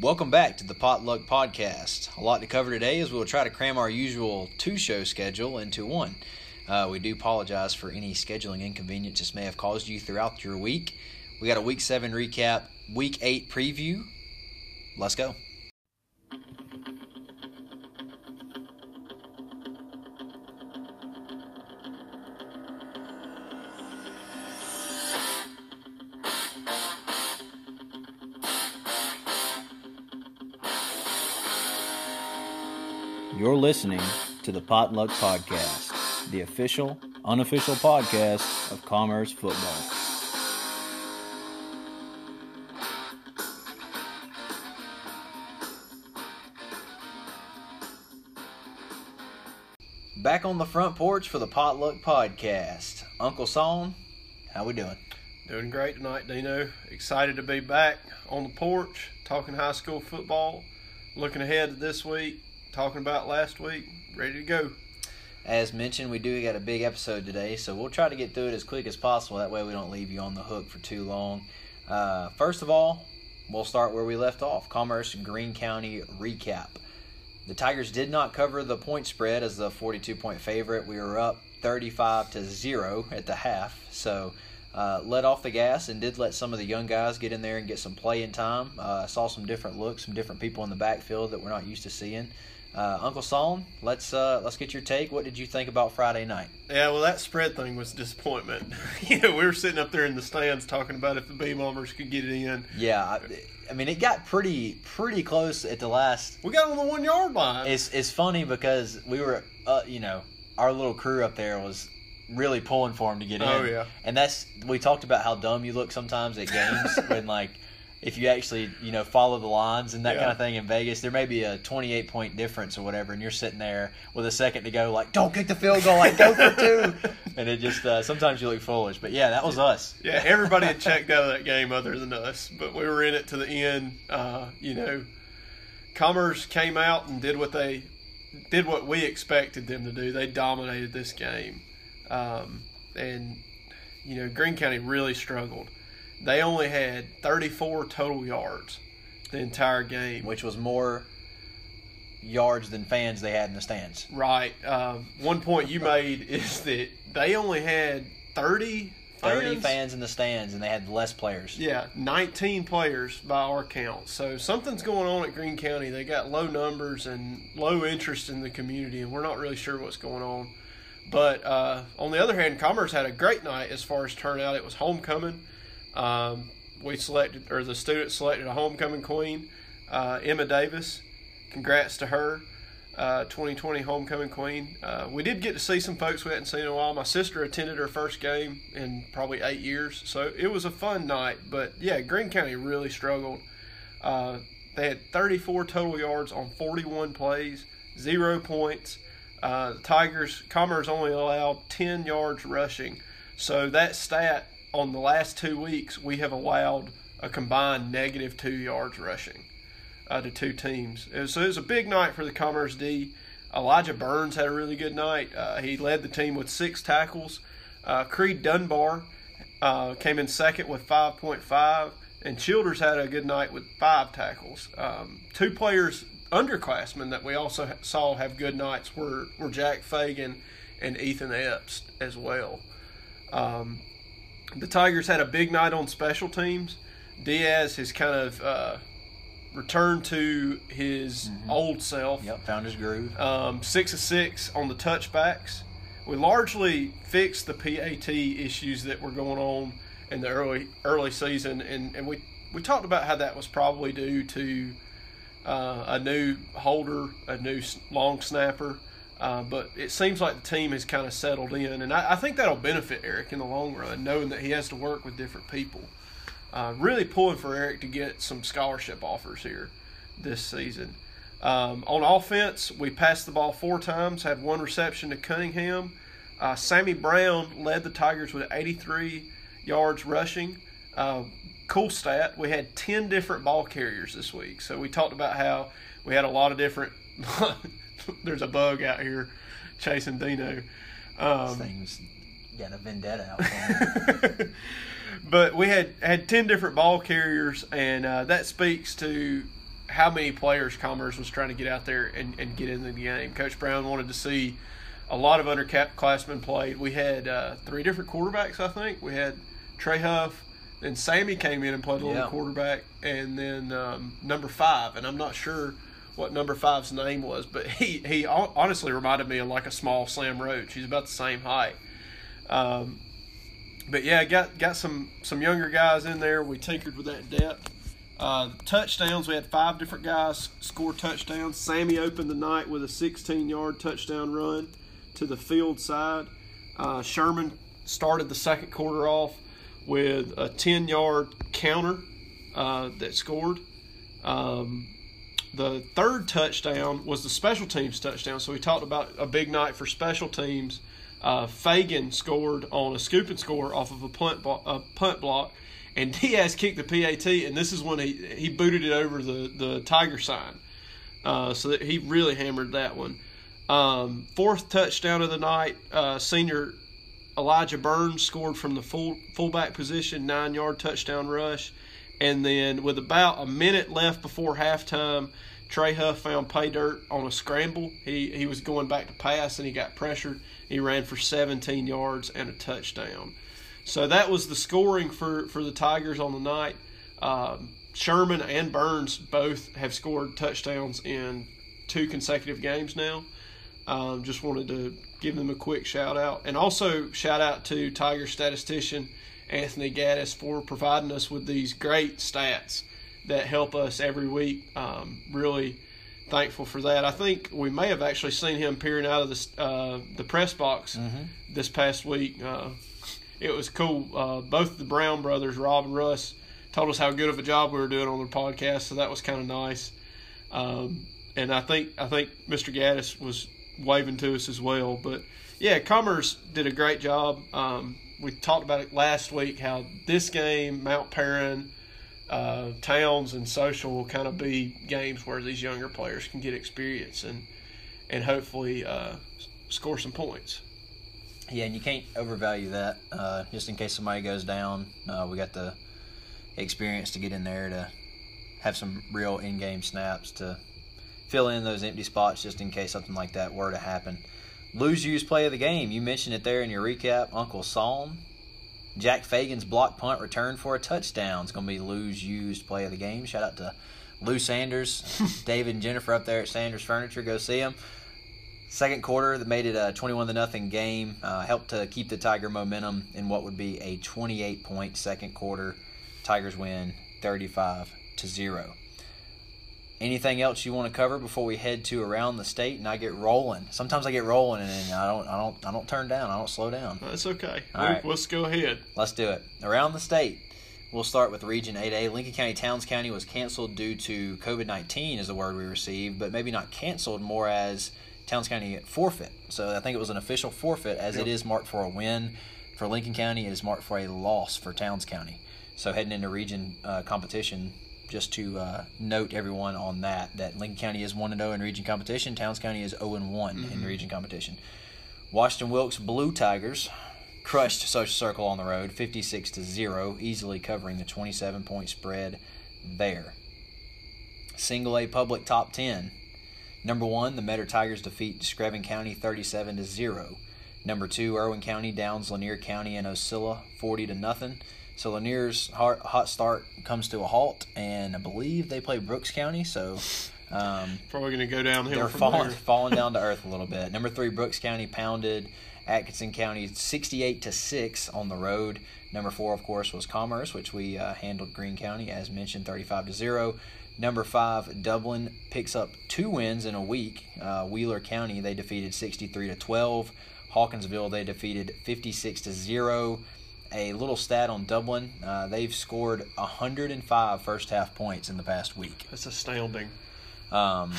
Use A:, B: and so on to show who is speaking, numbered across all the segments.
A: Welcome back to the Potluck Podcast. A lot to cover today as we'll try to cram our usual two show schedule into one. Uh, we do apologize for any scheduling inconvenience this may have caused you throughout your week. We got a week seven recap, week eight preview. Let's go. Listening to the Potluck Podcast, the official, unofficial podcast of Commerce Football. Back on the front porch for the Potluck Podcast. Uncle Son, how we doing?
B: Doing great tonight, Dino. Excited to be back on the porch talking high school football. Looking ahead to this week, talking about last week. Ready to go.
A: As mentioned, we do got a big episode today, so we'll try to get through it as quick as possible. That way, we don't leave you on the hook for too long. Uh, first of all, we'll start where we left off Commerce Greene County recap. The Tigers did not cover the point spread as the 42 point favorite. We were up 35 to 0 at the half, so uh, let off the gas and did let some of the young guys get in there and get some playing time. Uh, I saw some different looks, some different people in the backfield that we're not used to seeing. Uh, Uncle Solon, let's uh, let's get your take. What did you think about Friday night?
B: Yeah, well, that spread thing was disappointment. you know, we were sitting up there in the stands talking about if the B Bombers could get it in.
A: Yeah, I, I mean, it got pretty pretty close at the last.
B: We got on the one yard line.
A: It's it's funny because we were, uh, you know, our little crew up there was really pulling for him to get in.
B: Oh, yeah.
A: and that's we talked about how dumb you look sometimes at games when like if you actually you know follow the lines and that
B: Yeah.
A: kind of thing in Vegas, there may be a 28 point difference or whatever, and you're sitting there with a second to go, like don't kick the field goal, like go for two, and it just uh, sometimes you look foolish. But yeah, that was us.
B: yeah, everybody had checked out of that game other than us, but we were in it to the end. Uh, you know, Commerce came out and did what they did what we expected them to do. They dominated this game, um, and you know, Greene County really struggled. They only had 34 total yards the entire game.
A: which was more yards than fans they had in the stands.
B: Right. Um, one point you made is that they only had 30 fans.
A: 30 fans in the stands, and they had less players.
B: Yeah, 19 players by our count. So something's going on at Greene County. They got low numbers and low interest in the community, and we're not really sure what's going on. But uh, on the other hand, Commerce had a great night as far as turnout. It was homecoming. Um, we selected, or the student selected a homecoming queen, uh, Emma Davis. Congrats to her, uh, 2020 homecoming queen. Uh, we did get to see some folks we hadn't seen in a while. My sister attended her first game in probably eight years, so it was a fun night. But yeah, Greene County really struggled. Uh, they had 34 total yards on 41 plays, zero points. Uh, the Tigers, Commerce only allowed 10 yards rushing. So that stat on the last two weeks, we have allowed a combined negative two yards rushing uh, to two teams. It was, so it was a big night for the Commerce D. Elijah Burns had a really good night. Uh, he led the team with six tackles. Uh, Creed Dunbar uh, came in second with 5.5, and Childers had a good night with five tackles. Um, two players, underclassmen, that we also saw have good nights were, were Jack Fagan and Ethan Epps as well. Um, the Tigers had a big night on special teams. Diaz has kind of uh, returned to his old self.
A: Yep, found his groove.
B: Um, six of six on the touchbacks. We largely fixed the PAT issues that were going on in the early early season, and, and we we talked about how that was probably due to uh, a new holder, a new long snapper. Uh, but it seems like the team has kind of settled in, and I, I think that'll benefit Eric in the long run, knowing that he has to work with different people. Uh, really pulling for Eric to get some scholarship offers here this season. Um, on offense, we passed the ball four times, had one reception to Cunningham. Uh, Sammy Brown led the Tigers with 83 yards rushing. Uh, cool stat. We had 10 different ball carriers this week. So we talked about how we had a lot of different. there's a bug out here chasing Dino.
A: This
B: Um,
A: thing's got a vendetta out there.
B: but we had had 10 different ball carriers, and uh, that speaks to how many players Commerce was trying to get out there and, and get into the game. Coach Brown wanted to see a lot of underclassmen played. We had uh, three different quarterbacks, I think. We had Trey Huff, then Sammy came in and played a little
A: Yeah.
B: quarterback, and then um, number five, and I'm not sure what number five's name was, but he he honestly reminded me of like a small Sam Roach. He's about the same height. Um, but yeah, got got some some younger guys in there. We tinkered with that depth. Uh, touchdowns, we had five different guys score touchdowns. Sammy opened the night with a 16 yard touchdown run to the field side. Uh, Sherman started the second quarter off with a 10 yard counter uh, that scored. Um, the third touchdown was the special teams touchdown. So we talked about a big night for special teams. Uh, Fagan scored on a scoop and score off of a punt, blo- a punt block, and Diaz kicked the PAT, and this is when he he booted it over the the Tiger sign. Uh, so that he really hammered that one. Um, fourth touchdown of the night, uh, senior Elijah Burns scored from the full fullback position, nine yard touchdown rush. And then with about a minute left before halftime, Trey Huff found pay dirt on a scramble. He he was going back to pass and he got pressured. He ran for 17 yards and a touchdown. So that was the scoring for, for the Tigers on the night. Um, Sherman and Burns both have scored touchdowns in two consecutive games now. Um, just wanted to give them a quick shout out. And also, shout out to Tiger statistician Anthony Gaddis for providing us with these great stats that help us every week. Um, really thankful for that. I think we may have actually seen him peering out of the, uh, the press box this past week. Uh, it was cool. Uh, both the Brown brothers, Rob and Russ, told us how good of a job we were doing on their podcast, so that was kind of nice. Um, and I think I think Mr. Gaddis was waving to us as well. But yeah, Commerce did a great job. Um, we talked about it last week how this game, Mount Perrin, uh, Towns, and Social will kind of be games where these younger players can get experience and and hopefully uh, score some points.
A: Yeah, and you can't overvalue that. Uh, just in case somebody goes down, uh, we got the experience to get in there to have some real in-game snaps to fill in those empty spots, just in case something like that were to happen. Lose use play of the game. You mentioned it there in your recap. Uncle Psalm, Jack Fagan's block punt return for a touchdown. It's going to be lose used play of the game. Shout out to Lou Sanders, David and Jennifer up there at Sanders Furniture. Go see them second quarter that made it a 21 to nothing game uh, helped to keep the tiger momentum in what would be a 28 point second quarter tigers win 35 to 0 anything else you want to cover before we head to around the state and i get rolling sometimes i get rolling and i don't i don't i don't turn down i don't slow down
B: That's okay.
A: All right.
B: Let's go ahead.
A: Let's do it. Around the state, we'll start with Region 8A. Lincoln County, Towns County was canceled due to COVID 19, is the word we received, but maybe not canceled, more as Towns County forfeit. So I think it was an official forfeit, as it
B: Yep.
A: is marked for a win for Lincoln County, it is marked for a loss for Towns County. So heading into region uh, competition, just to uh, note everyone on that, that Lincoln County is 1 0 in region competition, Towns County is 0 one in region competition. Washington Wilkes Blue Tigers crushed Social Circle on the road, 56 to 0, easily covering the 27 point spread there. Single A public top 10. Number 1, the Metter Tigers defeat Screven County 37 to 0. Number 2, Irwin County downs Lanier County and Ocilla 40 to nothing. So Lanier's hot, hot start comes to a halt, and I believe they play Brooks County, so um,
B: Probably going to go downhill
A: they're falling falling down to earth a little bit. Number three, Brooks County pounded Atkinson County sixty-eight to six on the road. Number four, of course, was Commerce, which we uh, handled Greene County as mentioned, thirty-five to zero. Number five, Dublin picks up two wins in a week. Uh, Wheeler County they defeated sixty-three to twelve. Hawkinsville they defeated fifty-six to zero. A little stat on Dublin: uh, they've scored 105 first half points in the past week.
B: That's astounding.
A: Um,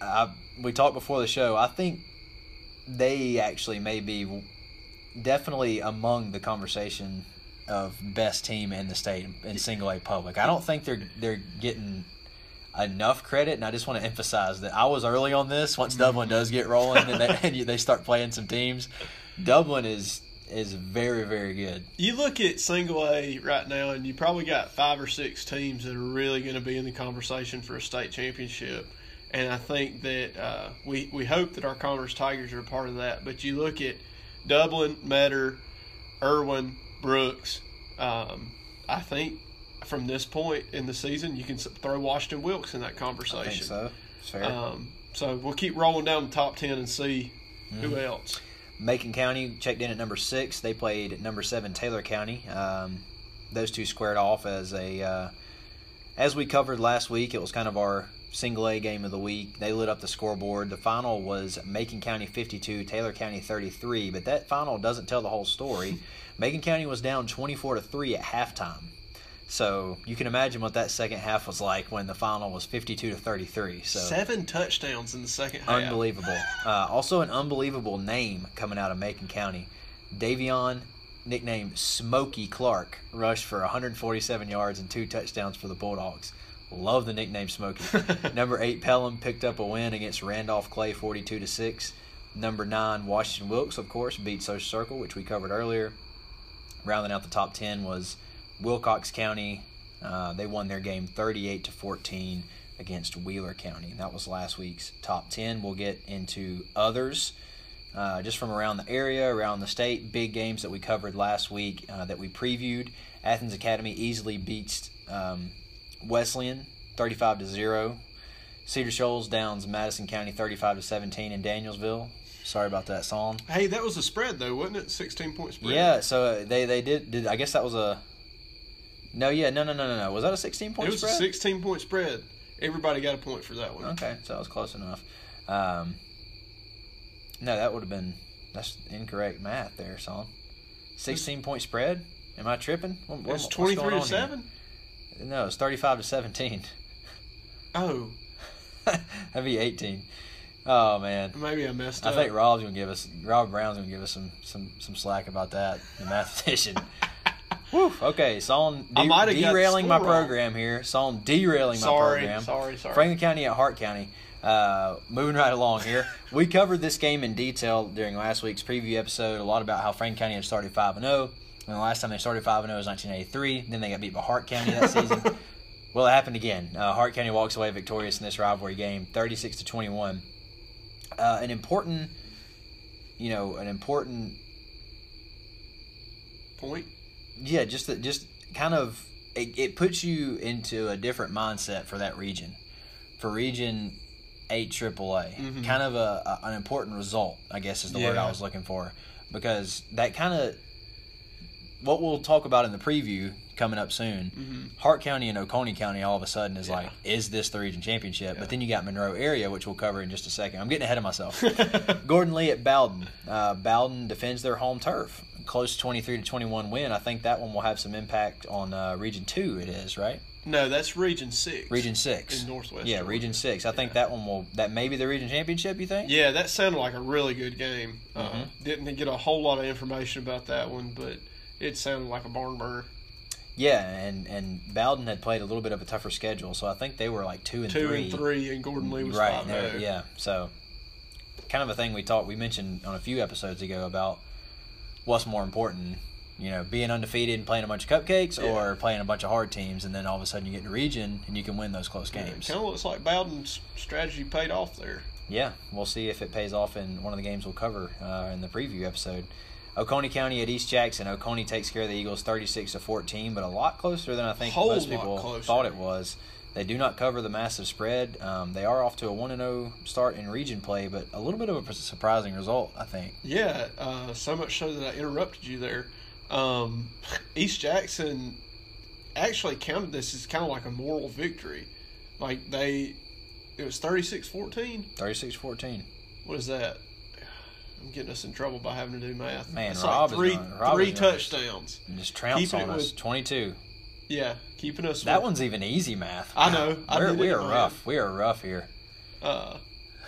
A: I, we talked before the show. I think they actually may be definitely among the conversation of best team in the state in single A public. I don't think they're they're getting enough credit, and I just want to emphasize that I was early on this. Once Dublin does get rolling and they, and they start playing some teams, Dublin is is very very good.
B: You look at single A right now, and you probably got five or six teams that are really going to be in the conversation for a state championship. And I think that uh, we we hope that our Commerce Tigers are a part of that. But you look at Dublin, Metter, Irwin, Brooks. Um, I think from this point in the season, you can throw Washington Wilkes in that
A: I
B: conversation.
A: think so. Fair.
B: Um, so we'll keep rolling down the top ten and see
A: Mm-hmm.
B: who else.
A: Macon County checked in at number six. They played at number seven Taylor County. Um, those two squared off as a uh, as we covered last week. It was kind of our single A game of the week. They lit up the scoreboard. The final was Macon County 52, Taylor County 33. But that final doesn't tell the whole story. Macon County was down 24 to three at halftime. So you can imagine what that second half was like when the final was 52 to 33. So
B: Seven touchdowns in the second half.
A: Unbelievable. Uh, also, an unbelievable name coming out of Macon County. Davion, nicknamed Smoky Clark, rushed for 147 yards and two touchdowns for the Bulldogs. Love the nickname Smoky. Number eight Pelham picked up a win against Randolph Clay, 42 to six. Number nine Washington Wilkes, of course, beat Social Circle, which we covered earlier. Rounding out the top 10 was Wilcox County. Uh, they won their game 38 to 14 against Wheeler County. That was last week's top 10. We'll get into others uh, just from around the area, around the state. Big games that we covered last week uh, that we previewed. Athens Academy easily beats um, Wesleyan 35 to 0. Cedar Shoals downs Madison County 35 to 17 in Danielsville. Sorry about that song.
B: Hey, that was a spread though, wasn't it? Sixteen point spread.
A: Yeah, so they they did did I guess that was a No, yeah, no no no no no. Was that a 16 point
B: it was
A: spread?
B: a sixteen point spread. Everybody got a point for that one.
A: Okay, so that was close enough. Um, no, that would have been that's incorrect math there, son. Sixteen point spread. Am I tripping? What, what-
B: It's
A: what's
B: twenty
A: going
B: three to
A: on here?
B: seven.
A: No, it's thirty-five to seventeen.
B: Oh,
A: That'd be eighteen. Oh man,
B: maybe I messed
A: I
B: up.
A: I think Rob's gonna give us Rob Brown's gonna give us some some some slack about that. The mathematician. Woo. Okay, so I'm
B: I
A: de-
B: might have
A: derailing my
B: score wrong.
A: program here. So I'm derailing my program.
B: sorry, sorry.
A: Franklin County at Hart County. Uh, moving right along here, we covered this game in detail during last week's preview episode. A lot about how Franklin County had started five and zero, and the last time they started five and zero was 1983. Then they got beat by Hart County that season. well, it happened again. Uh, Hart County walks away victorious in this rivalry game, 36 to 21. Uh, an important, you know, an important
B: point.
A: Yeah, just that, just kind of it, it puts you into a different mindset for that region, for region eight AAA.
B: Mhm.
A: Kind of a, a an important result, I guess, is the word I was looking for, because that kind of what we'll talk about in the preview coming up soon.
B: Mhm.
A: Hart County and Oconee County all of a sudden is
B: Yeah.
A: like, is this the region championship?
B: Yeah.
A: But then you got Monroe area, which we'll cover in just a second. I'm getting ahead of myself. Gordon Lee at Bowdon. Uh, Bowdon defends their home turf. Close 23 to 21 win. I think that one will have some impact on uh, Region 2, it is, right?
B: No, that's Region Six.
A: Region 6.
B: in Northwest.
A: Yeah,
B: Georgia.
A: Region 6. I think
B: Yeah.
A: that one will, that may be the region championship, you think?
B: Yeah, that sounded like a really good game. Uh,
A: Mhm.
B: didn't get a whole lot of information about that one, but it sounded like a barn burner.
A: Yeah, and, and Bowdon had played a little bit of a tougher schedule, so I think they were like 2 and
B: Two
A: 3.
B: and three, and Gordon Lee was
A: right,
B: five.
A: there- yeah. So, kind of a thing we talked, we mentioned on a few episodes ago about what's more important, you know, being undefeated and playing a bunch of cupcakes,
B: Yeah.
A: or playing a bunch of hard teams, and then all of a sudden you get in a region and you can win those close games.
B: Kind of looks like Bowdon's strategy paid off there.
A: Yeah, we'll see if it pays off in one of the games we'll cover uh, in the preview episode. Oconee County at East Jackson. Oconee takes care of the Eagles 36 to 14, but a lot closer than I think
B: Whole
A: most people
B: closer.
A: thought it was. They do not cover the massive spread. Um, they are off to a 1 0 start in region play, but a little bit of a surprising result, I think.
B: Yeah, uh, so much so that I interrupted you there. Um, East Jackson actually counted this as kind of like a moral victory. Like they, it was 36-14.
A: 36 14.
B: What is that? I'm getting us in trouble by having to do math.
A: Man,
B: It's
A: Rob
B: like three three touchdowns.
A: Just trounce on us.
B: with-
A: 22.
B: Yeah, keeping us.
A: That
B: with-
A: one's even easy math.
B: I know. I
A: We're, we are rough.
B: head.
A: We are rough here.
B: Uh,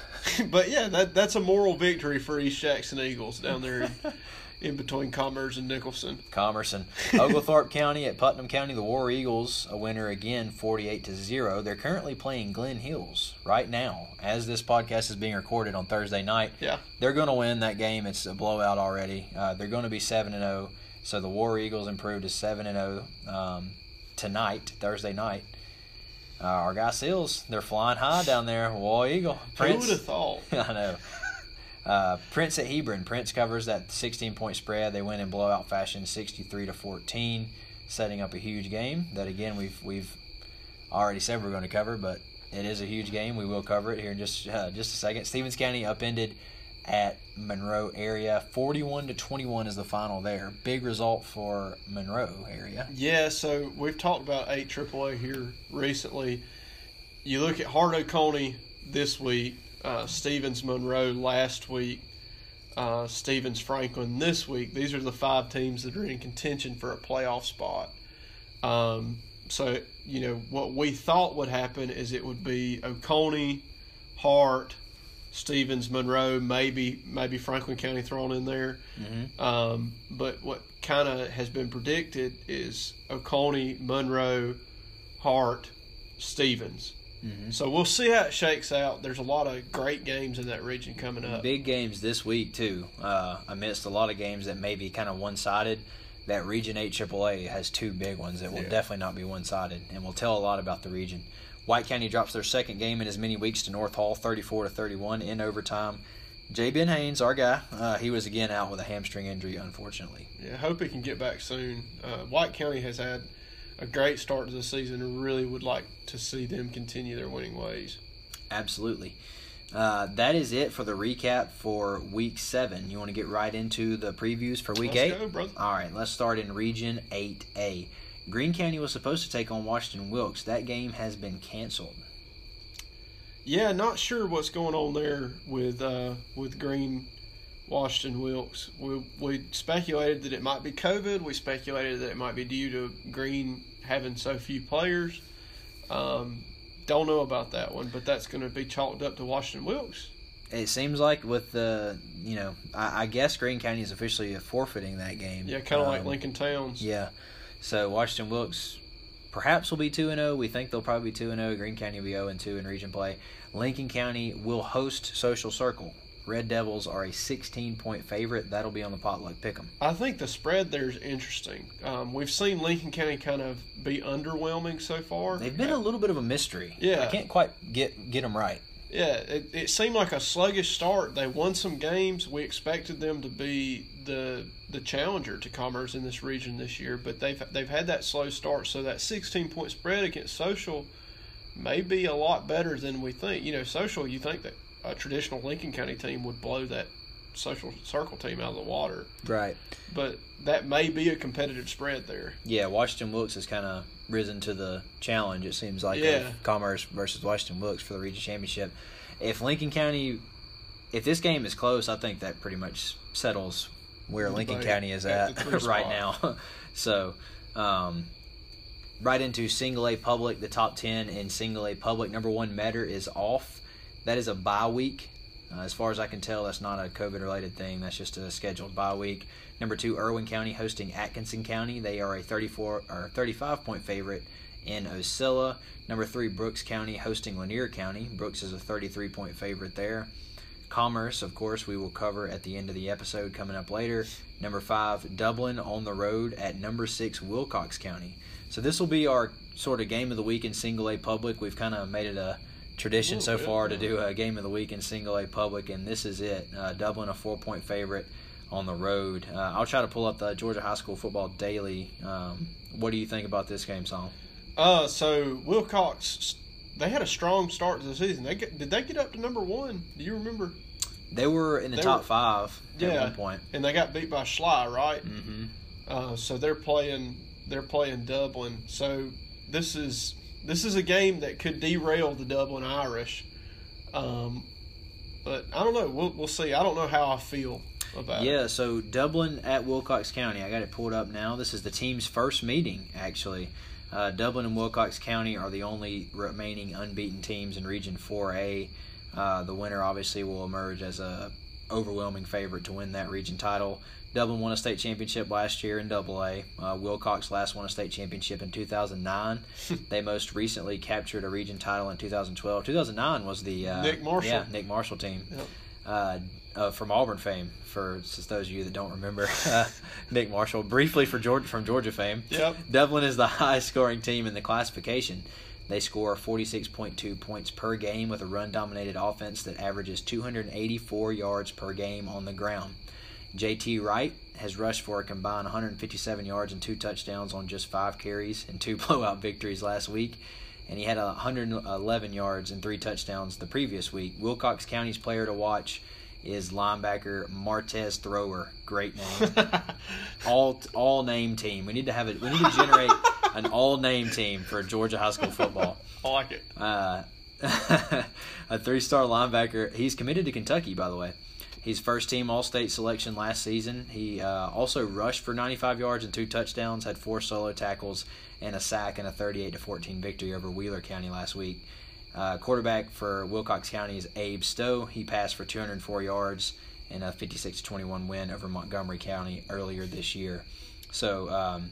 B: but yeah, that that's a moral victory for East Jackson Eagles down there in, in between Commerce and Nicholson.
A: Commerce and Oglethorpe County at Putnam County. The War Eagles a winner again, forty-eight to zero. They're currently playing Glenn Hills right now as this podcast is being recorded on Thursday night.
B: Yeah.
A: They're going to win that game. It's a blowout already. Uh, they're going to be seven and zero. So the War Eagles improved to seven and zero um, tonight, Thursday night. Uh, our guy Seals, they're flying high down there. War Eagle.
B: Who would have thought?
A: I know. Uh, Prince at Hebron. Prince covers that 16 point spread. They win in blowout fashion, 63 to 14, setting up a huge game. That again we've we've already said we're going to cover, but it is a huge game. We will cover it here in just uh, just a second. Stephens County upended at Monroe area, 41 to 21 is the final there. Big result for Monroe area.
B: Yeah, so we've talked about eight AAA here recently. You look at Hart Oconee this week, uh, Stephens Monroe last week, uh, Stephens Franklin this week. These are the five teams that are in contention for a playoff spot. Um, so, you know, what we thought would happen is it would be Oconee, Hart, Stephens, Monroe, maybe maybe Franklin County thrown in there.
A: Mm-hmm.
B: Um, but what kind of has been predicted is Oconee, Monroe, Hart, Stephens.
A: Mm-hmm.
B: So we'll see how it shakes out. There's a lot of great games in that region coming up.
A: Big games this week too. Uh, amidst a lot of games that may be kind of one-sided, that Region Eight AAA has two big ones that will
B: Yeah.
A: definitely not be one-sided, and will tell a lot about the region. White County drops their second game in as many weeks to North Hall, 34 to 31 in overtime. J. Ben Haynes, our guy, uh, he was again out with a hamstring injury, unfortunately.
B: Yeah, hope he can get back soon. Uh, White County has had a great start to the season and really would like to see them continue their winning ways.
A: Absolutely. Uh, that is it for the recap for Week Seven. You want to get right into the previews for Week
B: Let's
A: Eight?
B: go, brother.
A: All right, let's start in Region 8A. Greene County was supposed to take on Washington Wilkes. That game has been canceled.
B: Yeah, not sure what's going on there with uh, with Greene Washington Wilkes. We we speculated that it might be COVID. We speculated that it might be due to Greene having so few players. Um, don't know about that one, but that's going to be chalked up to Washington Wilkes.
A: It seems like with the, you know, I, I guess Greene County is officially forfeiting that game.
B: Yeah, kind of like
A: Um,
B: Lincoln Towns.
A: Yeah. So Washington Wilkes perhaps will be 2 and 0. We think they'll probably be 2 and 0. Greene County will be 0 and 2 in region play. Lincoln County will host Social Circle. Red Devils are a 16 point favorite. That'll be on the potluck pick'em.
B: I think the spread there is interesting. Um, we've seen Lincoln County kind of be underwhelming so far.
A: They've been a little bit of a mystery.
B: Yeah.
A: I can't quite get get them right.
B: Yeah, it, it seemed like a sluggish start. They won some games. We expected them to be the the challenger to Commerce in this region this year, but they've they've had that slow start. So that 16 point spread against Social may be a lot better than we think. You know, Social, you think that a traditional Lincoln County team would blow that Social Circle team out of the water,
A: Right.
B: but that may be a competitive spread there.
A: Yeah, Washington Wilkes has kind of risen to the challenge. It seems like
B: Yeah.
A: Commerce versus Washington Wilkes for the region championship. If Lincoln County, if this game is close, I think that pretty much settles where Lincoln County is
B: at
A: at, right now. so, um, right into single A public, the top ten in single A public. Number one, Metter is off. That is a bye week. Uh, as far as I can tell, that's not a COVID related thing. That's just a scheduled bye week. Number two, Irwin County hosting Atkinson County. They are a 34 or 35 point favorite in Ocilla. Number three, Brooks County hosting Lanier County. Brooks is a 33 point favorite there. Commerce, of course, we will cover at the end of the episode coming up later. Number five, Dublin on the road at number six, Wilcox County. So this will be our sort of game of the week in single A public. We've kind of made it a tradition so far to do a game of the week in single A public, and this is it. Uh, Dublin, a four point favorite on the road. Uh, I'll try to pull up the Georgia High School Football Daily. Um, what do you think about this game, Song?
B: Uh, so Wilcox, they had a strong start to the season. They get, did they get up to number one? Do you remember?
A: They were in the
B: They
A: top
B: were-
A: five at
B: Yeah.
A: one point.
B: And they got beat by Schley, right?
A: Mm-hmm.
B: Uh, so they're playing they're playing Dublin. So this is this is a game that could derail the Dublin Irish. Um, but I don't know. We'll we'll see. I don't know how I feel about it.
A: Yeah, so Dublin at Wilcox County. I got it pulled up now. This is the team's first meeting, actually. Uh, Dublin and Wilcox County are the only remaining unbeaten teams in Region 4A. Uh, the winner obviously will emerge as a overwhelming favorite to win that region title. Dublin won a state championship last year in Double A. Uh, Wilcox last won a state championship in 2009. they most recently captured a region title in 2012. 2009 was the uh,
B: Nick Marshall.
A: Yeah, Nick Marshall team.
B: Yep.
A: Uh, uh, from Auburn fame, for those of you that don't remember, uh, Nick Marshall. Briefly for Georgia from Georgia fame.
B: Yep.
A: Dublin is the highest scoring team in the classification. They score 46.2 points per game with a run dominated offense that averages 284 yards per game on the ground. JT Wright has rushed for a combined 157 yards and two touchdowns on just five carries and two blowout victories last week. And he had 111 yards and three touchdowns the previous week. Wilcox County's player to watch is linebacker Martez Thrower. Great name. all all name team. We need to have it. We need to generate an all name team for Georgia high school football.
B: I like it.
A: Uh, a three star linebacker. He's committed to Kentucky, by the way. He's first team All State selection last season. He uh, also rushed for 95 yards and two touchdowns, had four solo tackles and a sack in a 38 to 14 victory over Wheeler County last week. Uh, quarterback for Wilcox County is Abe Stowe. He passed for 204 yards in a 56 21 win over Montgomery County earlier this year. So um,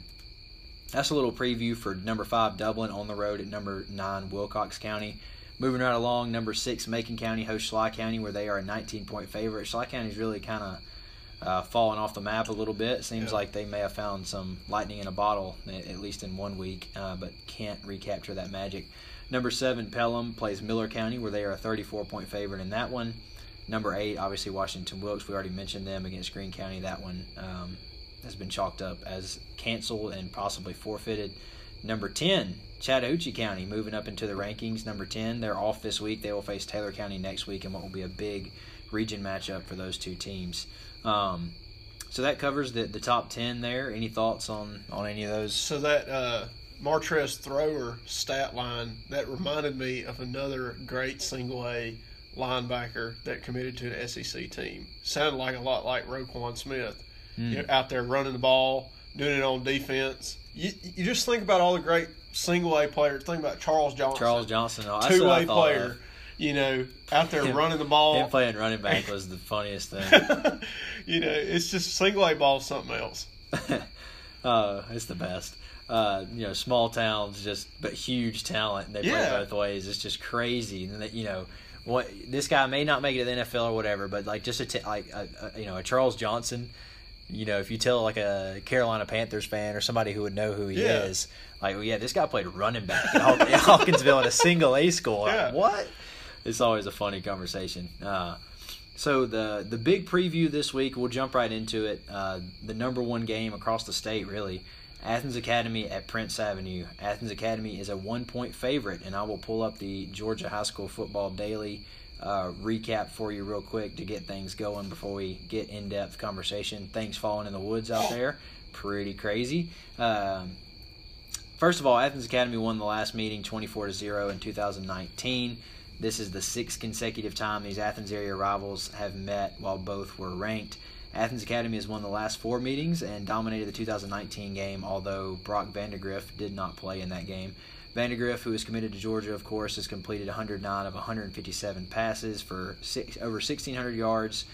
A: that's a little preview for number five Dublin on the road at number nine Wilcox County. Moving right along, number six Macon County hosts Schley County, where they are a 19 point favorite. Schley County's really kind of uh, fallen off the map a little bit. Seems
B: Yeah.
A: like they may have found some lightning in a bottle, at least in one week, uh, but can't recapture that magic. Number seven Pelham plays Miller County, where they are a 34 point favorite in that one. Number eight, obviously Washington Wilkes. We already mentioned them against Greene County. That one um, has been chalked up as canceled and possibly forfeited. Number 10, Chattahoochee County moving up into the rankings. Number 10, they're off this week. They will face Taylor County next week and what will be a big region matchup for those two teams. Um, so that covers the, the top 10 there. Any thoughts on, on any of those?
B: So that uh, Martrez thrower stat line that reminded me of another great single A linebacker that committed to an SEC team. Sounded like a lot like Roquan Smith.
A: Hmm.
B: You know, out there running the ball, doing it on defense. You, you just think about all the great single A players. Think about Charles Johnson,
A: Charles Johnson. Oh,
B: two way player.
A: of.
B: You know, out there
A: Him-
B: running the ball.
A: Him playing running back was the funniest thing.
B: you know, it's just single A ball, something else.
A: uh, it's the best. Uh, you know, small towns, just but huge talent, and they
B: Yeah.
A: play both ways. It's just crazy. And that you know, what this guy may not make it to the NFL or whatever, but like just a t- like a, a, you know a Charles Johnson. You know, if you tell like a Carolina Panthers fan or somebody who would know who he
B: Yeah.
A: is, like, well, yeah, this guy played running back at Haw- at Hawkinsville in a single A school. Like, what? It's always a funny conversation. Uh, so the the big preview this week, we'll jump right into it. Uh, the number one game across the state, really. Athens Academy at Prince Avenue. Athens Academy is a one point favorite, and I will pull up the Georgia High School Football Daily uh, recap for you real quick to get things going before we get in depth conversation. Things falling in the woods out there, pretty crazy. Um, First of all, Athens Academy won the last meeting 24 to 0 in 2019. This is the sixth consecutive time these Athens area rivals have met while both were ranked. Athens Academy has won the last four meetings and dominated the 2019 game, although Brock Vandergriff did not play in that game. Vandergriff, who is committed to Georgia, of course, has completed 109 of 157 passes for six, over 1,600 yards.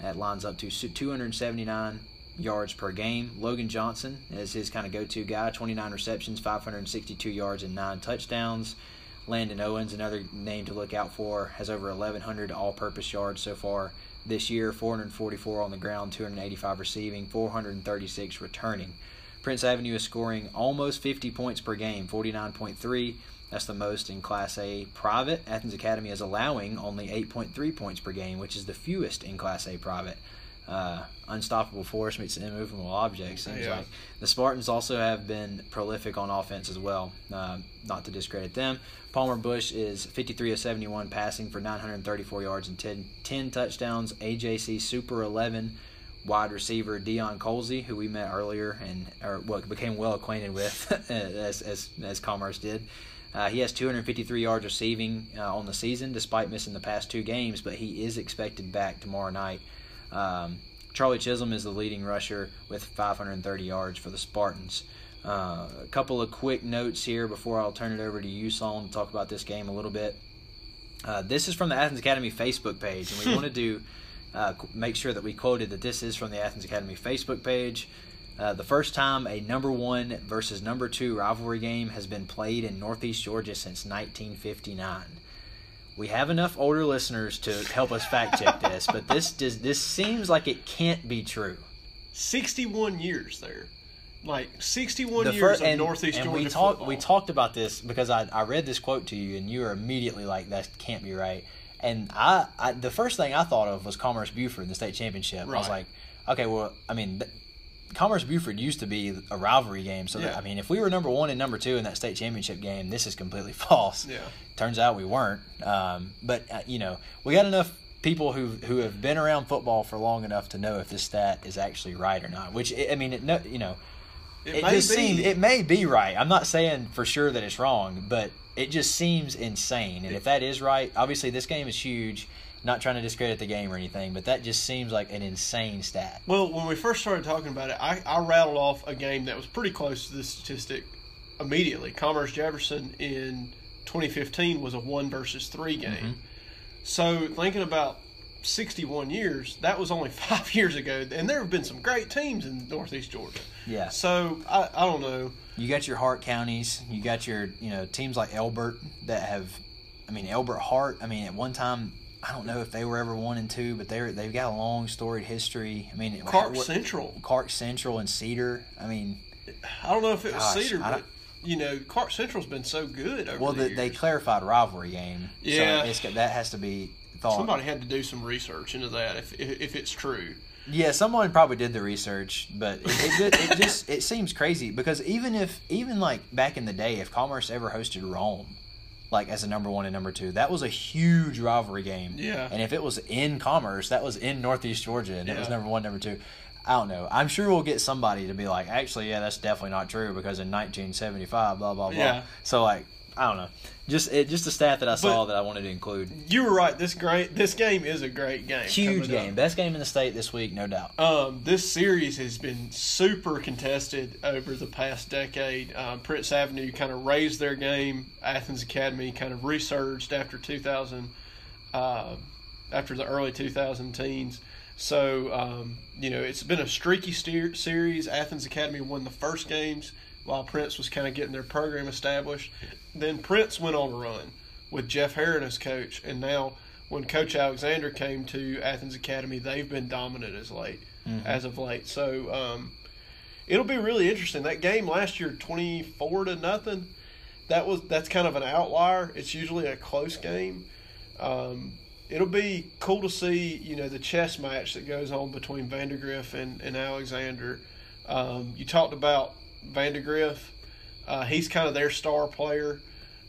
A: That lines up to 279 yards per game. Logan Johnson is his kind of go-to guy. 29 receptions, 562 yards, and nine touchdowns. Landon Owens, another name to look out for, has over 1,100 all-purpose yards so far this year. 444 on the ground, 285 receiving, 436 returning. Prince Avenue is scoring almost 50 points per game, 49.3. That's the most in Class A private. Athens Academy is allowing only 8.3 points per game, which is the fewest in Class A private. Uh, unstoppable force meets an immovable object. Seems
B: Yeah.
A: like the Spartans also have been prolific on offense as well. Uh, not to discredit them. Palmer Bush is 53 of 71 passing for 934 yards and 10, 10 touchdowns. AJC Super 11 wide receiver Dion Colsey, who we met earlier and or what became well acquainted with as as as Commerce did. Uh, he has 253 yards receiving uh, on the season, despite missing the past two games. But he is expected back tomorrow night. Um, Charlie Chisholm is the leading rusher with 530 yards for the Spartans. Uh, a couple of quick notes here before I'll turn it over to you, Solon, to talk about this game a little bit. Uh, this is from the Athens Academy Facebook page, and we want to uh, make sure that we quoted that this is from the Athens Academy Facebook page. Uh, the first time a number one versus number two rivalry game has been played in Northeast Georgia since 1959. We have enough older listeners to help us fact check this, but this does this seems like it can't be true.
B: 61 years there. Like 61
A: The
B: years
A: fir-
B: of Northeast
A: and
B: Georgia
A: we talked
B: football.
A: we talked about this because I, I read this quote to you and you were immediately like that can't be right and I, I the first thing I thought of was Commerce Buford in the state championship I was like okay well I mean th- Commerce Buford used to be a rivalry game so that, I mean if we were number one and number two in that state championship game this is completely false
B: Yeah.
A: turns out we weren't um, but uh, you know we got enough people who who have been around football for long enough to know if this stat is actually right or not which I mean it no you know
B: It,
A: it
B: may
A: just
B: be.
A: seems it may be right. I'm not saying for sure that it's wrong, but it just seems insane. And if that is right, obviously this game is huge. Not trying to discredit the game or anything, but that just seems like an insane stat.
B: Well, when we first started talking about it, I, I rattled off a game that was pretty close to this statistic immediately. Commerce Jefferson in 2015 was a one versus three game.
A: Mm-hmm.
B: So thinking about 61 years, that was only five years ago, and there have been some great teams in Northeast Georgia.
A: Yeah.
B: So I, I don't know.
A: You got your Hart counties. You got your you know teams like Elbert that have, I mean Elbert Hart. I mean at one time I don't know if they were ever one and two, but they're they've got a long storied history. I mean
B: Clark
A: what-
B: Central.
A: Clark Central and Cedar. I mean
B: I don't know if it was
A: Gosh,
B: Cedar, but you know Clark Central's been so good over
A: well
B: the
A: the, they clarified rivalry game.
B: Yeah.
A: So it's, that has to be thought.
B: Somebody had to do some research into that if if, if it's true.
A: Yeah, someone probably did the research, but it, it, it just it seems crazy because even if even like back in the day, if Commerce ever hosted Rome, like as a number one and number two, that was a huge rivalry game.
B: Yeah.
A: and if it was in Commerce, that was in Northeast Georgia, and it was number one, number two. I don't know. I'm sure we'll get somebody to be like, actually, yeah, that's definitely not true because in 1975, blah blah blah.
B: Yeah.
A: So like, I don't know. Just it, just a stat that I saw that I wanted to include.
B: You were right. This great. This game is a great game.
A: Huge
B: coming up.
A: game, best game in the state this week, no doubt.
B: Um, this series has been super contested over the past decade. Um, Prince Avenue kind of raised their game. Athens Academy kind of resurged after 2000, uh, after the early 2000 teens. So um, you know it's been a streaky steer- series. Athens Academy won the first games while Prince was kind of getting their program established. Then Prince went on a run with Jeff Herron as coach, and now when Coach Alexander came to Athens Academy, they've been dominant as late, as of late. So um, it'll be really interesting. That game last year, twenty four to nothing. That was that's kind of an outlier. It's usually a close game. Um, it'll be cool to see, you know, the chess match that goes on between Vandergriff and, and Alexander. Um, you talked about Vandergriff. Uh, he's kind of their star player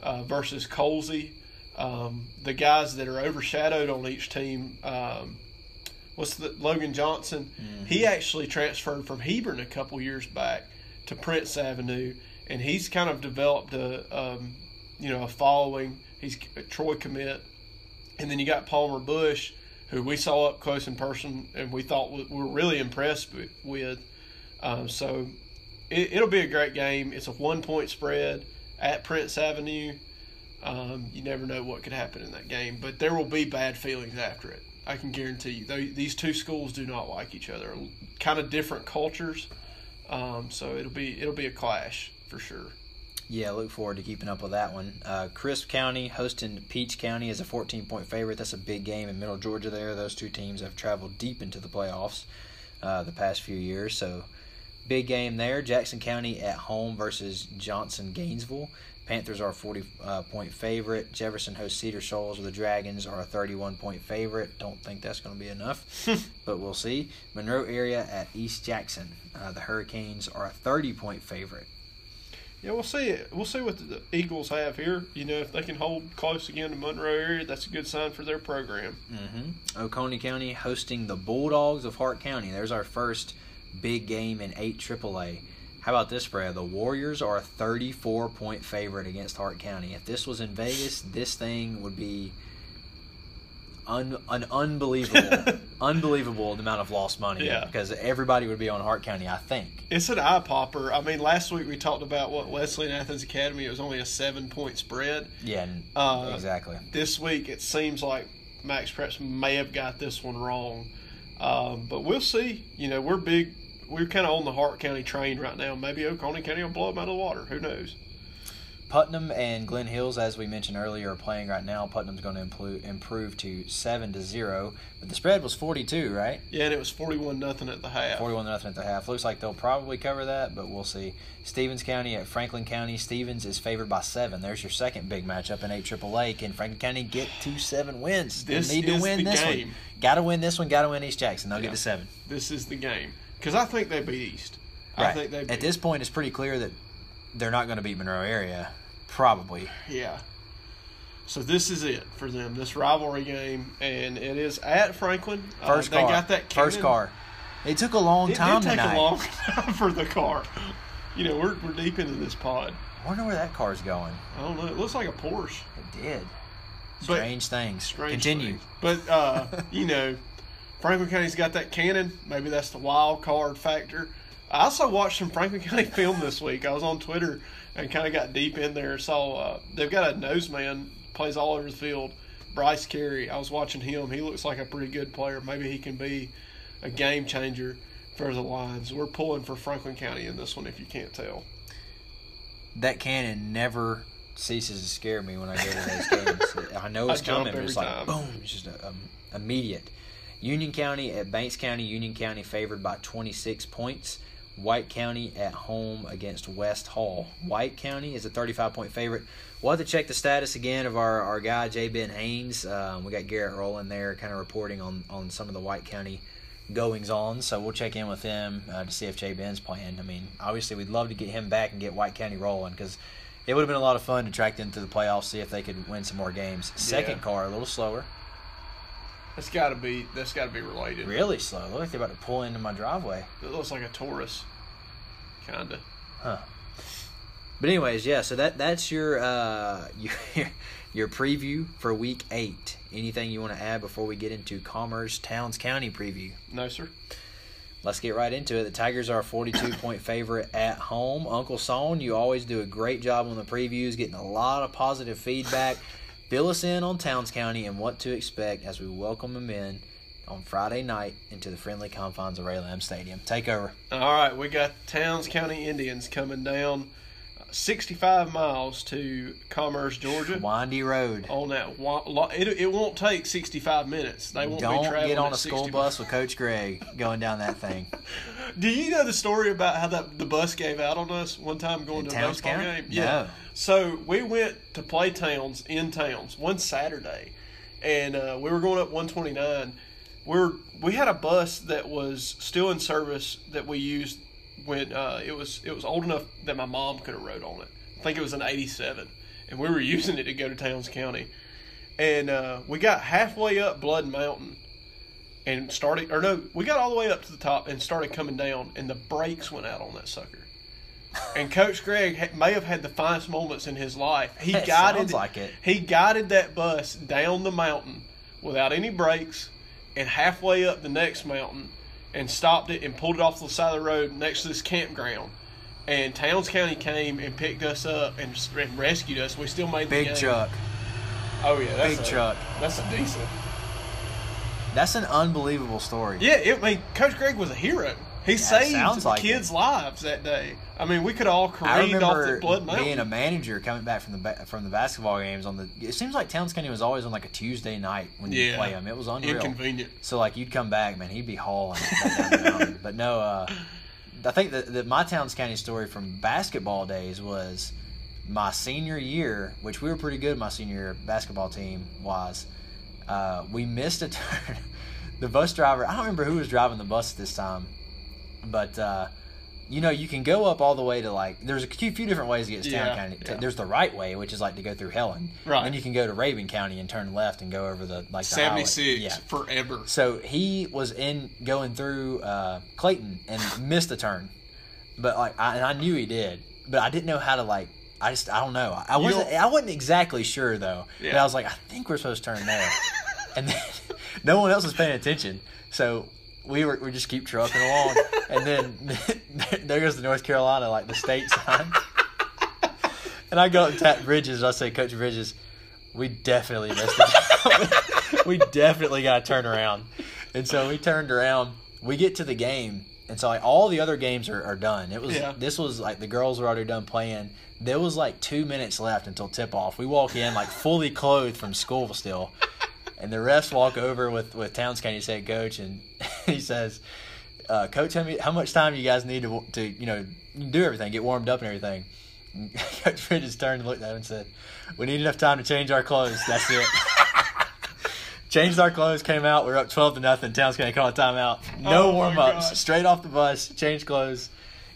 B: uh, versus Colsey. Um, the guys that are overshadowed on each team. Um, what's the Logan Johnson? He actually transferred from Hebron a couple years back to Prince Avenue, and he's kind of developed a um, you know a following. He's a Troy commit, and then you got Palmer Bush, who we saw up close in person, and we thought we we were really impressed with. with. Um, so it, it'll be a great game. It's a one point spread at Prince Avenue. Um, you never know what could happen in that game, but there will be bad feelings after it. I can guarantee you. They, these two schools do not like each other. Kind of different cultures, um, so it'll be it'll be a clash for sure.
A: Yeah, look forward to keeping up with that one. Uh, Crisp County hosting Peach County is a 14 point favorite. That's a big game in Middle Georgia. There, those two teams have traveled deep into the playoffs uh, the past few years. So, big game there. Jackson County at home versus Johnson Gainesville. Panthers are a 40 uh, point favorite. Jefferson hosts Cedar Shoals, or the Dragons are a 31 point favorite. Don't think that's going to be enough, but we'll see. Monroe area at East Jackson. Uh, the Hurricanes are a 30 point favorite.
B: Yeah, we'll see. We'll see what the Eagles have here. You know, if they can hold close again to Monroe area, that's a good sign for their program.
A: Mm-hmm. Oconee County hosting the Bulldogs of Hart County. There's our first big game in 8 AAA. How about this spread? The Warriors are a 34 point favorite against Hart County. If this was in Vegas, this thing would be un, an unbelievable, unbelievable amount of lost money.
B: Yeah.
A: Because everybody would be on Hart County, I think.
B: It's an eye popper. I mean, last week we talked about what Wesleyan Athens Academy. It was only a seven point spread.
A: Yeah,
B: Uh,
A: exactly.
B: This week it seems like Max Preps may have got this one wrong, um, but we'll see. You know, we're big. We're kind of on the Hart County train right now. Maybe Oconee County will blow them out of the water. Who knows?
A: Putnam and Glenn Hills, as we mentioned earlier, are playing right now. Putnam's going to improve, improve to seven to zero, but the spread was forty two, right?
B: Yeah, and it was forty-one nothing at the half.
A: Forty-one nothing at the half. Looks like they'll probably cover that, but we'll see. Stephens County at Franklin County. Stephens is favored by seven. There's your second big matchup in eight AAA. Can Franklin County get to seven wins?
B: This
A: they need to win this
B: game.
A: one. Got to win this one. Got to win East Jackson. They'll
B: Yeah.
A: get to seven.
B: This is the game because I think they beat East. I
A: Right.
B: think they beat
A: At this point, it's pretty clear that they're not going to beat Monroe area. Probably.
B: Yeah. So this is it for them, this rivalry game, and it is at Franklin. Uh,
A: First
B: they
A: car.
B: got that
A: First car. It took a long
B: It
A: time
B: did take
A: tonight.
B: a long time for the car. You know, we're, we're deep into this pod.
A: I wonder where that car's going.
B: I don't know. It looks like a Porsche.
A: It did.
B: But-
A: Strange things.
B: Strange
A: Continue.
B: things. But uh, you know, Franklin County's got that cannon. Maybe that's the wild card factor. I also watched some Franklin County film this week. I was on Twitter and kind of got deep in there. Saw uh, they've got a nose man plays all over the field. Bryce Carey. I was watching him. He looks like a pretty good player. Maybe he can be a game changer for the Lions. We're pulling for Franklin County in this one, if you can't tell.
A: That cannon never ceases to scare me when I go to those games. I know it's
B: jump
A: coming, but it's like
B: time.
A: boom, it's just um, immediate. Union County at Banks County. Union County favored by 26 points. White County at home against West Hall. White County is a 35 point favorite. We'll have to check the status again of our, our guy, J. Ben Haynes. Um, we got Garrett Rowland there kind of reporting on, on some of the White County goings on. So we'll check in with him uh, to see if J. Ben's playing. I mean, obviously, we'd love to get him back and get White County rolling because it would have been a lot of fun to track them to the playoffs, see if they could win some more games. Second
B: Yeah.
A: car, a little slower.
B: That's got to be that's got to be related.
A: Really slow. Look like they're about to pull into my driveway.
B: It looks like a Taurus, kinda.
A: Huh. But anyways, yeah. So that that's your uh, your your preview for week eight. Anything you want to add before we get into Commerce Towns County preview?
B: No, sir.
A: Let's get right into it. The Tigers are a 42 point favorite at home. Uncle Son, you always do a great job on the previews, getting a lot of positive feedback. Fill us in on Towns County and what to expect as we welcome them in on Friday night into the friendly confines of Ray Lamb Stadium. Take over.
B: All right, we got Towns County Indians coming down uh, 65 miles to Commerce, Georgia.
A: Windy Road.
B: On that, it, it won't take 65 minutes. They won't be
A: Don't
B: traveling
A: get on a school
B: 60
A: bus with Coach Greg going down that thing.
B: Do you know the story about how that the bus gave out on us one time going
A: In
B: to a
A: Towns
B: baseball
A: County?
B: game?
A: No.
B: So we went to play Towns in Towns one Saturday, and uh, we were going up 129. We're we had a bus that was still in service that we used when uh, it was it was old enough that my mom could have rode on it. I think it was an '87, and we were using it to go to Towns County. And uh, we got halfway up Blood Mountain, and started or no, we got all the way up to the top and started coming down, and the brakes went out on that sucker. And Coach Greg ha- may have had the finest moments in his life. He
A: That
B: guided
A: like it.
B: He guided that bus down the mountain without any brakes, and halfway up the next mountain, and stopped it and pulled it off the side of the road next to this campground. And Towns County came and picked us up and, and rescued us. We still made the
A: Big
B: game.
A: truck.
B: Oh yeah, that's
A: Big
B: a,
A: truck.
B: That's a decent.
A: That's an unbelievable story.
B: Yeah, it, I mean, Coach Greg was a hero. He saved
A: sounds like
B: kids'
A: it.
B: lives that day. I mean, we could all careened off the Blood Mountain.
A: being a manager coming back from the from the basketball games on the. It seems like Towns County was always on like a Tuesday night when you
B: Yeah.
A: play them. It was unreal.
B: Inconvenient.
A: So like you'd come back, man, he'd be hauling. but no, uh, I think that, that my Towns County story from basketball days was my senior year, which we were pretty good. My senior year basketball team was. Uh, we missed a turn. the bus driver, I don't remember who was driving the bus this time, but uh, you know, you can go up all the way to like. There's a few, few different ways to get to Town
B: Yeah,
A: County.
B: yeah.
A: There's the right way, which is like to go through Helen.
B: Right.
A: Then you can go to Rabun County and turn left and go over the like the highway.
B: 76
A: Yeah.
B: forever.
A: So he was in going through uh, Clayton and missed a turn, but like I, and I knew he did, but I didn't know how to like. I just I don't know. I wasn't
B: don't-
A: I wasn't exactly sure though. But
B: Yeah.
A: I was like, I think we're supposed to turn there, and then no one else was paying attention, so we were we just keep trucking along, and then there goes the North Carolina like the state sign. And I go up and tap Bridges. And I say, Coach Bridges, we definitely missed it. we definitely got to turn around. And so we turned around. We get to the game, and so like all the other games are, are done. It was
B: Yeah.
A: this was like the girls were already done playing. There was like two minutes left until tip off. We walk in like fully clothed from school still, and the refs walk over with with Towns County's head coach, and he says, uh, "Coach, how, many, how much time you guys need to to you know do everything, get warmed up and everything?" And Coach Bridges turned and looked at him and said, "We need enough time to change our clothes. That's it." Changed our clothes, came out. We were up twelve to nothing. Towns County called a timeout. No
B: Oh,
A: warm ups. Straight off the bus, changed clothes,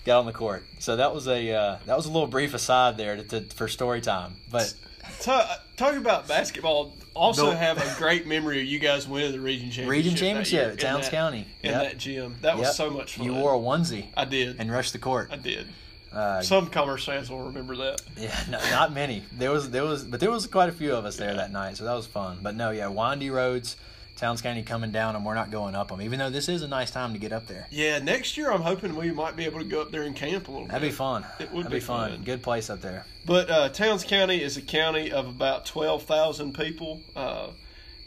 A: got on the court. So that was a uh, that was a little brief aside there to, to, for story time. But
B: Ta- talk about basketball. Also,
A: No.
B: have a great memory of you guys winning the region championship.
A: region championship at Towns
B: that-
A: County.
B: in
A: Yep.
B: that gym. That was
A: Yep.
B: so much fun.
A: You wore a onesie
B: I did.
A: and rushed the court.
B: I did.
A: Uh,
B: Some commerce fans will remember that.
A: Yeah, no, not many. There was there was, but there was quite a few of us there that night, so that was fun. But no, yeah, windy roads, Towns County coming down, and we're not going up them. Even though this is a nice time to get up there,
B: Yeah, next year I'm hoping we might be able to go up there and camp a little
A: that'd
B: bit.
A: be fun.
B: It would
A: that'd
B: be
A: be fun.
B: fun.
A: Good place up there.
B: But uh, Towns County is a county of about twelve thousand people. Uh,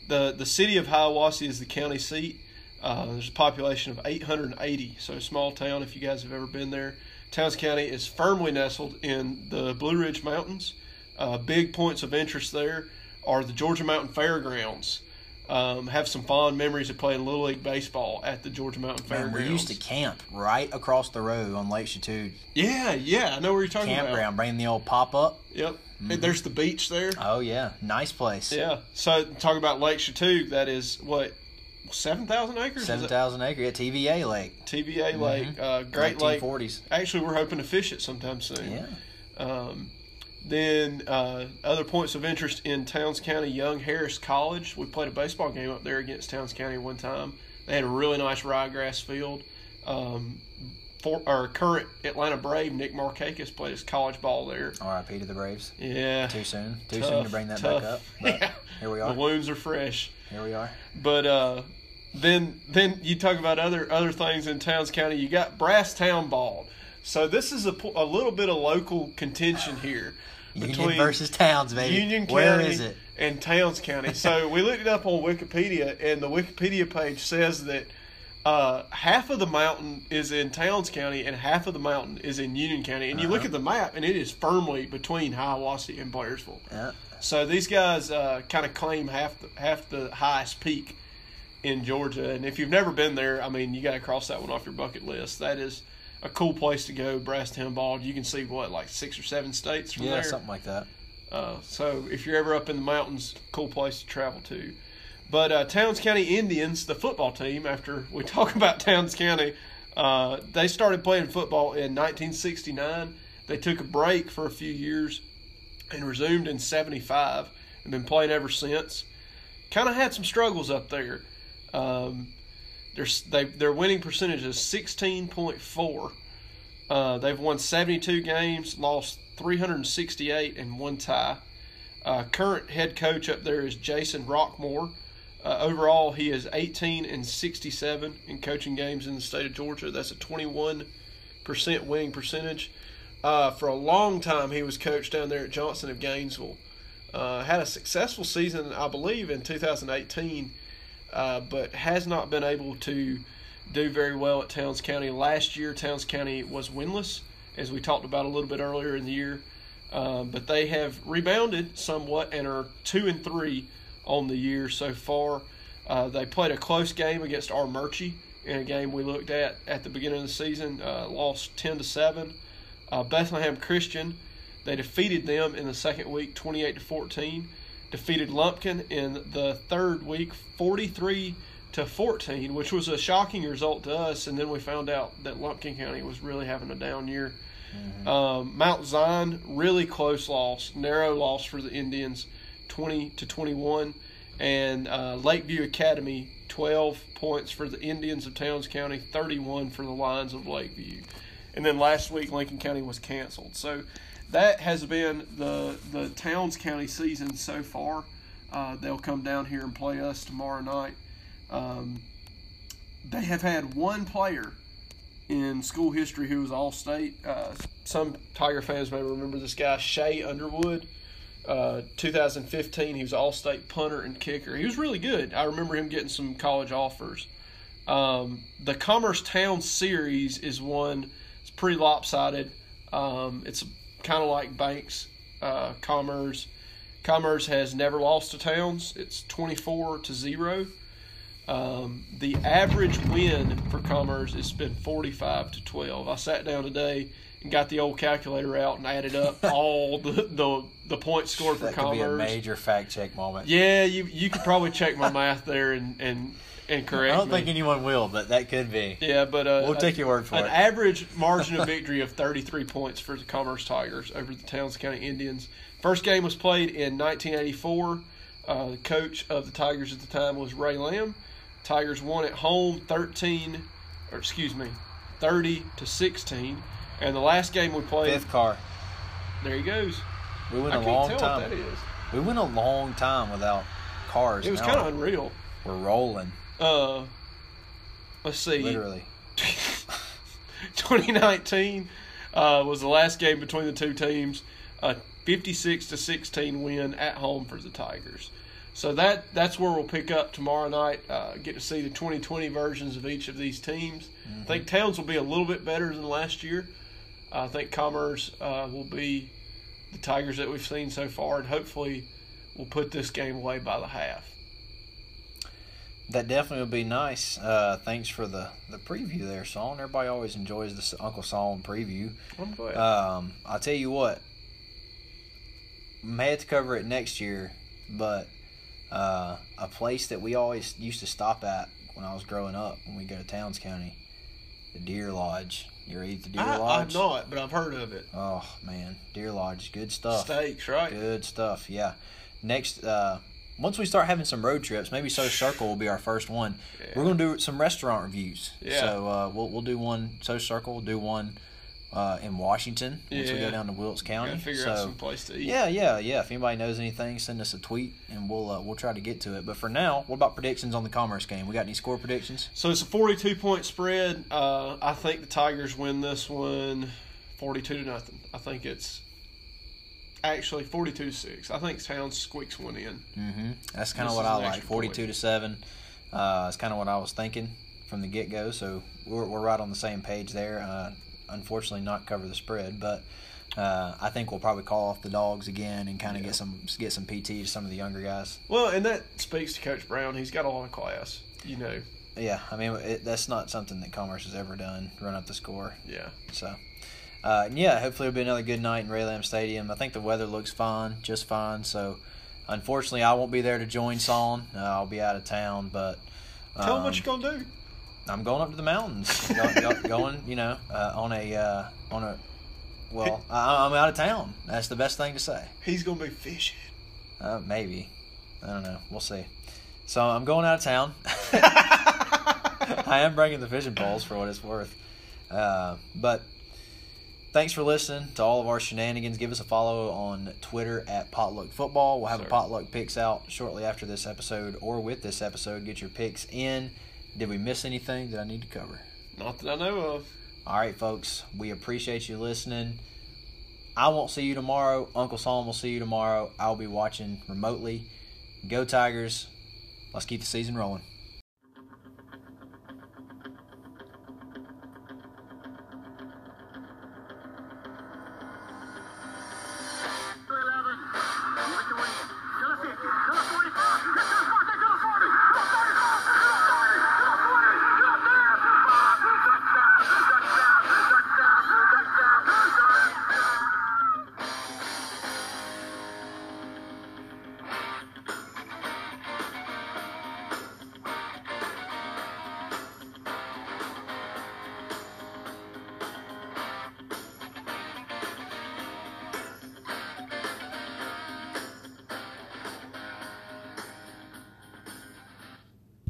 B: the the city of Hiawassee is the county seat. Uh, there's a population of 880, so small town. If you guys have ever been there, Towns County is firmly nestled in the Blue Ridge Mountains. Uh, big points of interest there are the Georgia Mountain Fairgrounds. Um, have some fond memories of playing Little League baseball at the Georgia Mountain Fairgrounds.
A: Man, we used to camp right across the road on Lake Chatuge
B: yeah, yeah, I know where you're talking about.
A: campground, bringing the old pop up.
B: Yep, And there's the beach there.
A: Oh yeah, nice place.
B: Yeah. So talk about Lake Chatuge. That is what seven thousand acres.
A: Seven thousand acre at TVA Lake.
B: TVA Lake, uh, Great Lake.
A: 1940s.
B: Actually, we're hoping to fish it sometime soon.
A: Yeah.
B: Um, then uh, other points of interest in Towns County, Young Harris College. We played a baseball game up there against Towns County one time. They had a really nice ryegrass field. Um, for our current Atlanta Brave Nick Markakis played his college ball there.
A: R.I.P. to the Braves.
B: Yeah,
A: Too soon. Too
B: Tough,
A: soon to bring that
B: tough.
A: back up. But
B: Yeah.
A: here we are.
B: the wounds are fresh.
A: Here we are.
B: But uh, then then you talk about other other things in Towns County. You got Brasstown Bald. So this is a, a little bit of local contention here
A: Union versus Towns, baby.
B: Union County
A: Where is it?
B: and Towns County. So we looked it up on Wikipedia, and the Wikipedia page says that uh, half of the mountain is in Towns County and half of the mountain is in Union County. And you look
A: Uh-huh.
B: at the map, and it is firmly between Hiawassee and Blairsville.
A: Yeah.
B: So these guys uh, kind of claim half the, half the highest peak in Georgia, and if you've never been there, I mean, you got to cross that one off your bucket list. That is a cool place to go, Brasstown Bald. You can see what like six or seven states from
A: Yeah,
B: there.
A: something like that.
B: Uh, so if you're ever up in the mountains, cool place to travel to. But uh, Towns County Indians, the football team, after we talk about Towns County, uh, they started playing football in 1969. They took a break for a few years and resumed in 75 and been playing ever since. Kind of had some struggles up there. Um, their, they, their winning percentage is 16.4. Uh, they've won 72 games, lost 368, and one tie. Uh, current head coach up there is Jason Rockmore. Uh, overall, he is 18 and 67 in coaching games in the state of Georgia. That's a 21% winning percentage. Uh, for a long time, he was coached down there at Johnson of Gainesville. Uh, had a successful season, I believe, in 2018, uh, but has not been able to do very well at Towns County. Last year, Towns County was winless, as we talked about a little bit earlier in the year. Um, but they have rebounded somewhat and are two and three on the year so far. Uh, they played a close game against Armuchee in a game we looked at at the beginning of the season. Uh, lost ten to seven. Uh, Bethlehem Christian, they defeated them in the second week, twenty-eight to fourteen. Defeated Lumpkin in the third week, forty-three to fourteen, which was a shocking result to us. And then we found out that Lumpkin County was really having a down year. Um, Mount Zion, really close loss, narrow loss for the Indians, 20 to 21. And uh, Lakeview Academy, 12 points for the Indians of Towns County, 31 for the Lions of Lakeview. And then last week, Lincoln County was canceled. So that has been the, the Towns County season so far. Uh, they'll come down here and play us tomorrow night. Um, they have had one player in school history who was all state. Uh, some Tiger fans may remember this guy, Shay Underwood. Uh, 2015, he was All-State punter and kicker. He was really good. I remember him getting some college offers. Um, the Commerce Town series is one. It's pretty lopsided. Um, it's kind of like Banks, uh, Commerce. Commerce has never lost to Towns. It's 24 to zero. Um, the average win for Commerce has been 45 to 12. I sat down today and got the old calculator out and added up all the, the, the points scored for
A: That could
B: Commerce.
A: be a major fact check moment.
B: Yeah, you you could probably check my math there and and and correct
A: I don't
B: me.
A: think anyone will, but that could be.
B: yeah, but uh,
A: We'll take your word for
B: an
A: it.
B: An average margin of victory of 33 points for the Commerce Tigers over the Towns County Indians. First game was played in 1984. Uh, the coach of the Tigers at the time was Ray Lamb. Tigers won at home 13, or excuse me, 30 to 16. And the last game we played,
A: Fifth car.
B: there he goes.
A: We went a long time.
B: what that is.
A: We went a long time without cars.
B: It was kind of unreal.
A: We're rolling,
B: Uh, let's see.
A: literally.
B: 2019 uh, was the last game between the two teams. A 56 to 16 win at home for the Tigers. So that that's where we'll pick up tomorrow night. Uh, get to see the 2020 versions of each of these teams. I think Towns will be a little bit better than last year. I think Commerce uh, will be the Tigers that we've seen so far, and hopefully we'll put this game away by the half.
A: That definitely would be nice. Uh, thanks for the, the preview there, Saul. Everybody always enjoys the Uncle Saul preview.
B: I'm glad.
A: Um, I'll tell you what. May have to cover it next year, but uh, a place that we always used to stop at when I was growing up when we go to Towns County, the Deer Lodge. You eat the Deer
B: I,
A: Lodge?
B: I've not, but I've heard of it.
A: Oh man, Deer Lodge, good stuff.
B: Steaks, right?
A: Good stuff. Yeah. Next, uh, once we start having some road trips, maybe Social Circle will be our first one.
B: Yeah.
A: We're gonna do some restaurant reviews.
B: Yeah.
A: So uh, we'll we'll do one Social Circle. We'll do one uh, in Washington once we go down to Wilkes County.
B: Gotta figure
A: so,
B: out some place to eat.
A: yeah, yeah, yeah. If anybody knows anything, send us a tweet and we'll uh, we'll try to get to it. But for now, what about predictions on the Commerce game? We got any score predictions?
B: So it's a 42 point spread. Uh, I think the Tigers win this one 42 to nothing. I think it's actually 42 to 6. I think Towns squeaks one in.
A: Mm-hmm. That's kind of what I like. Forty-two
B: point.
A: to seven. Uh, that's kind of what I was thinking from the get-go. So we're we're right on the same page there. Uh, unfortunately, not cover the spread, but uh, I think we'll probably call off the dogs again and kind of
B: Yeah.
A: get some get some PT to some of the younger guys.
B: Well, and that speaks to Coach Brown. He's got a lot of class. You know,
A: Yeah, I mean it, that's not something that Commerce has ever done. Run up the score.
B: yeah.
A: So. Uh, and yeah, hopefully it'll be another good night in Ray Lamb Stadium. I think the weather looks fine, just fine. So, unfortunately, I won't be there to join Son. Uh, I'll be out of town, but
B: Tell him
A: um,
B: what you're going to do.
A: I'm going up to the mountains. go, go, going, you know, uh, on a uh, on a. Well, I, I'm out of town. That's the best thing to say.
B: He's going to be fishing.
A: Uh, maybe, I don't know. We'll see. So I'm going out of town. I am bringing the fishing poles for what it's worth. Uh, but thanks for listening to all of our shenanigans. Give us a follow on Twitter at Potluck Football. We'll have
B: Sir.
A: a potluck picks out shortly after this episode or with this episode. Get your picks in. Did we miss anything that I need to cover?
B: Not that I know of.
A: All right, folks. We appreciate you listening. I won't see you tomorrow. Uncle Solomon will see you tomorrow. I'll be watching remotely. Go Tigers. Let's keep the season rolling.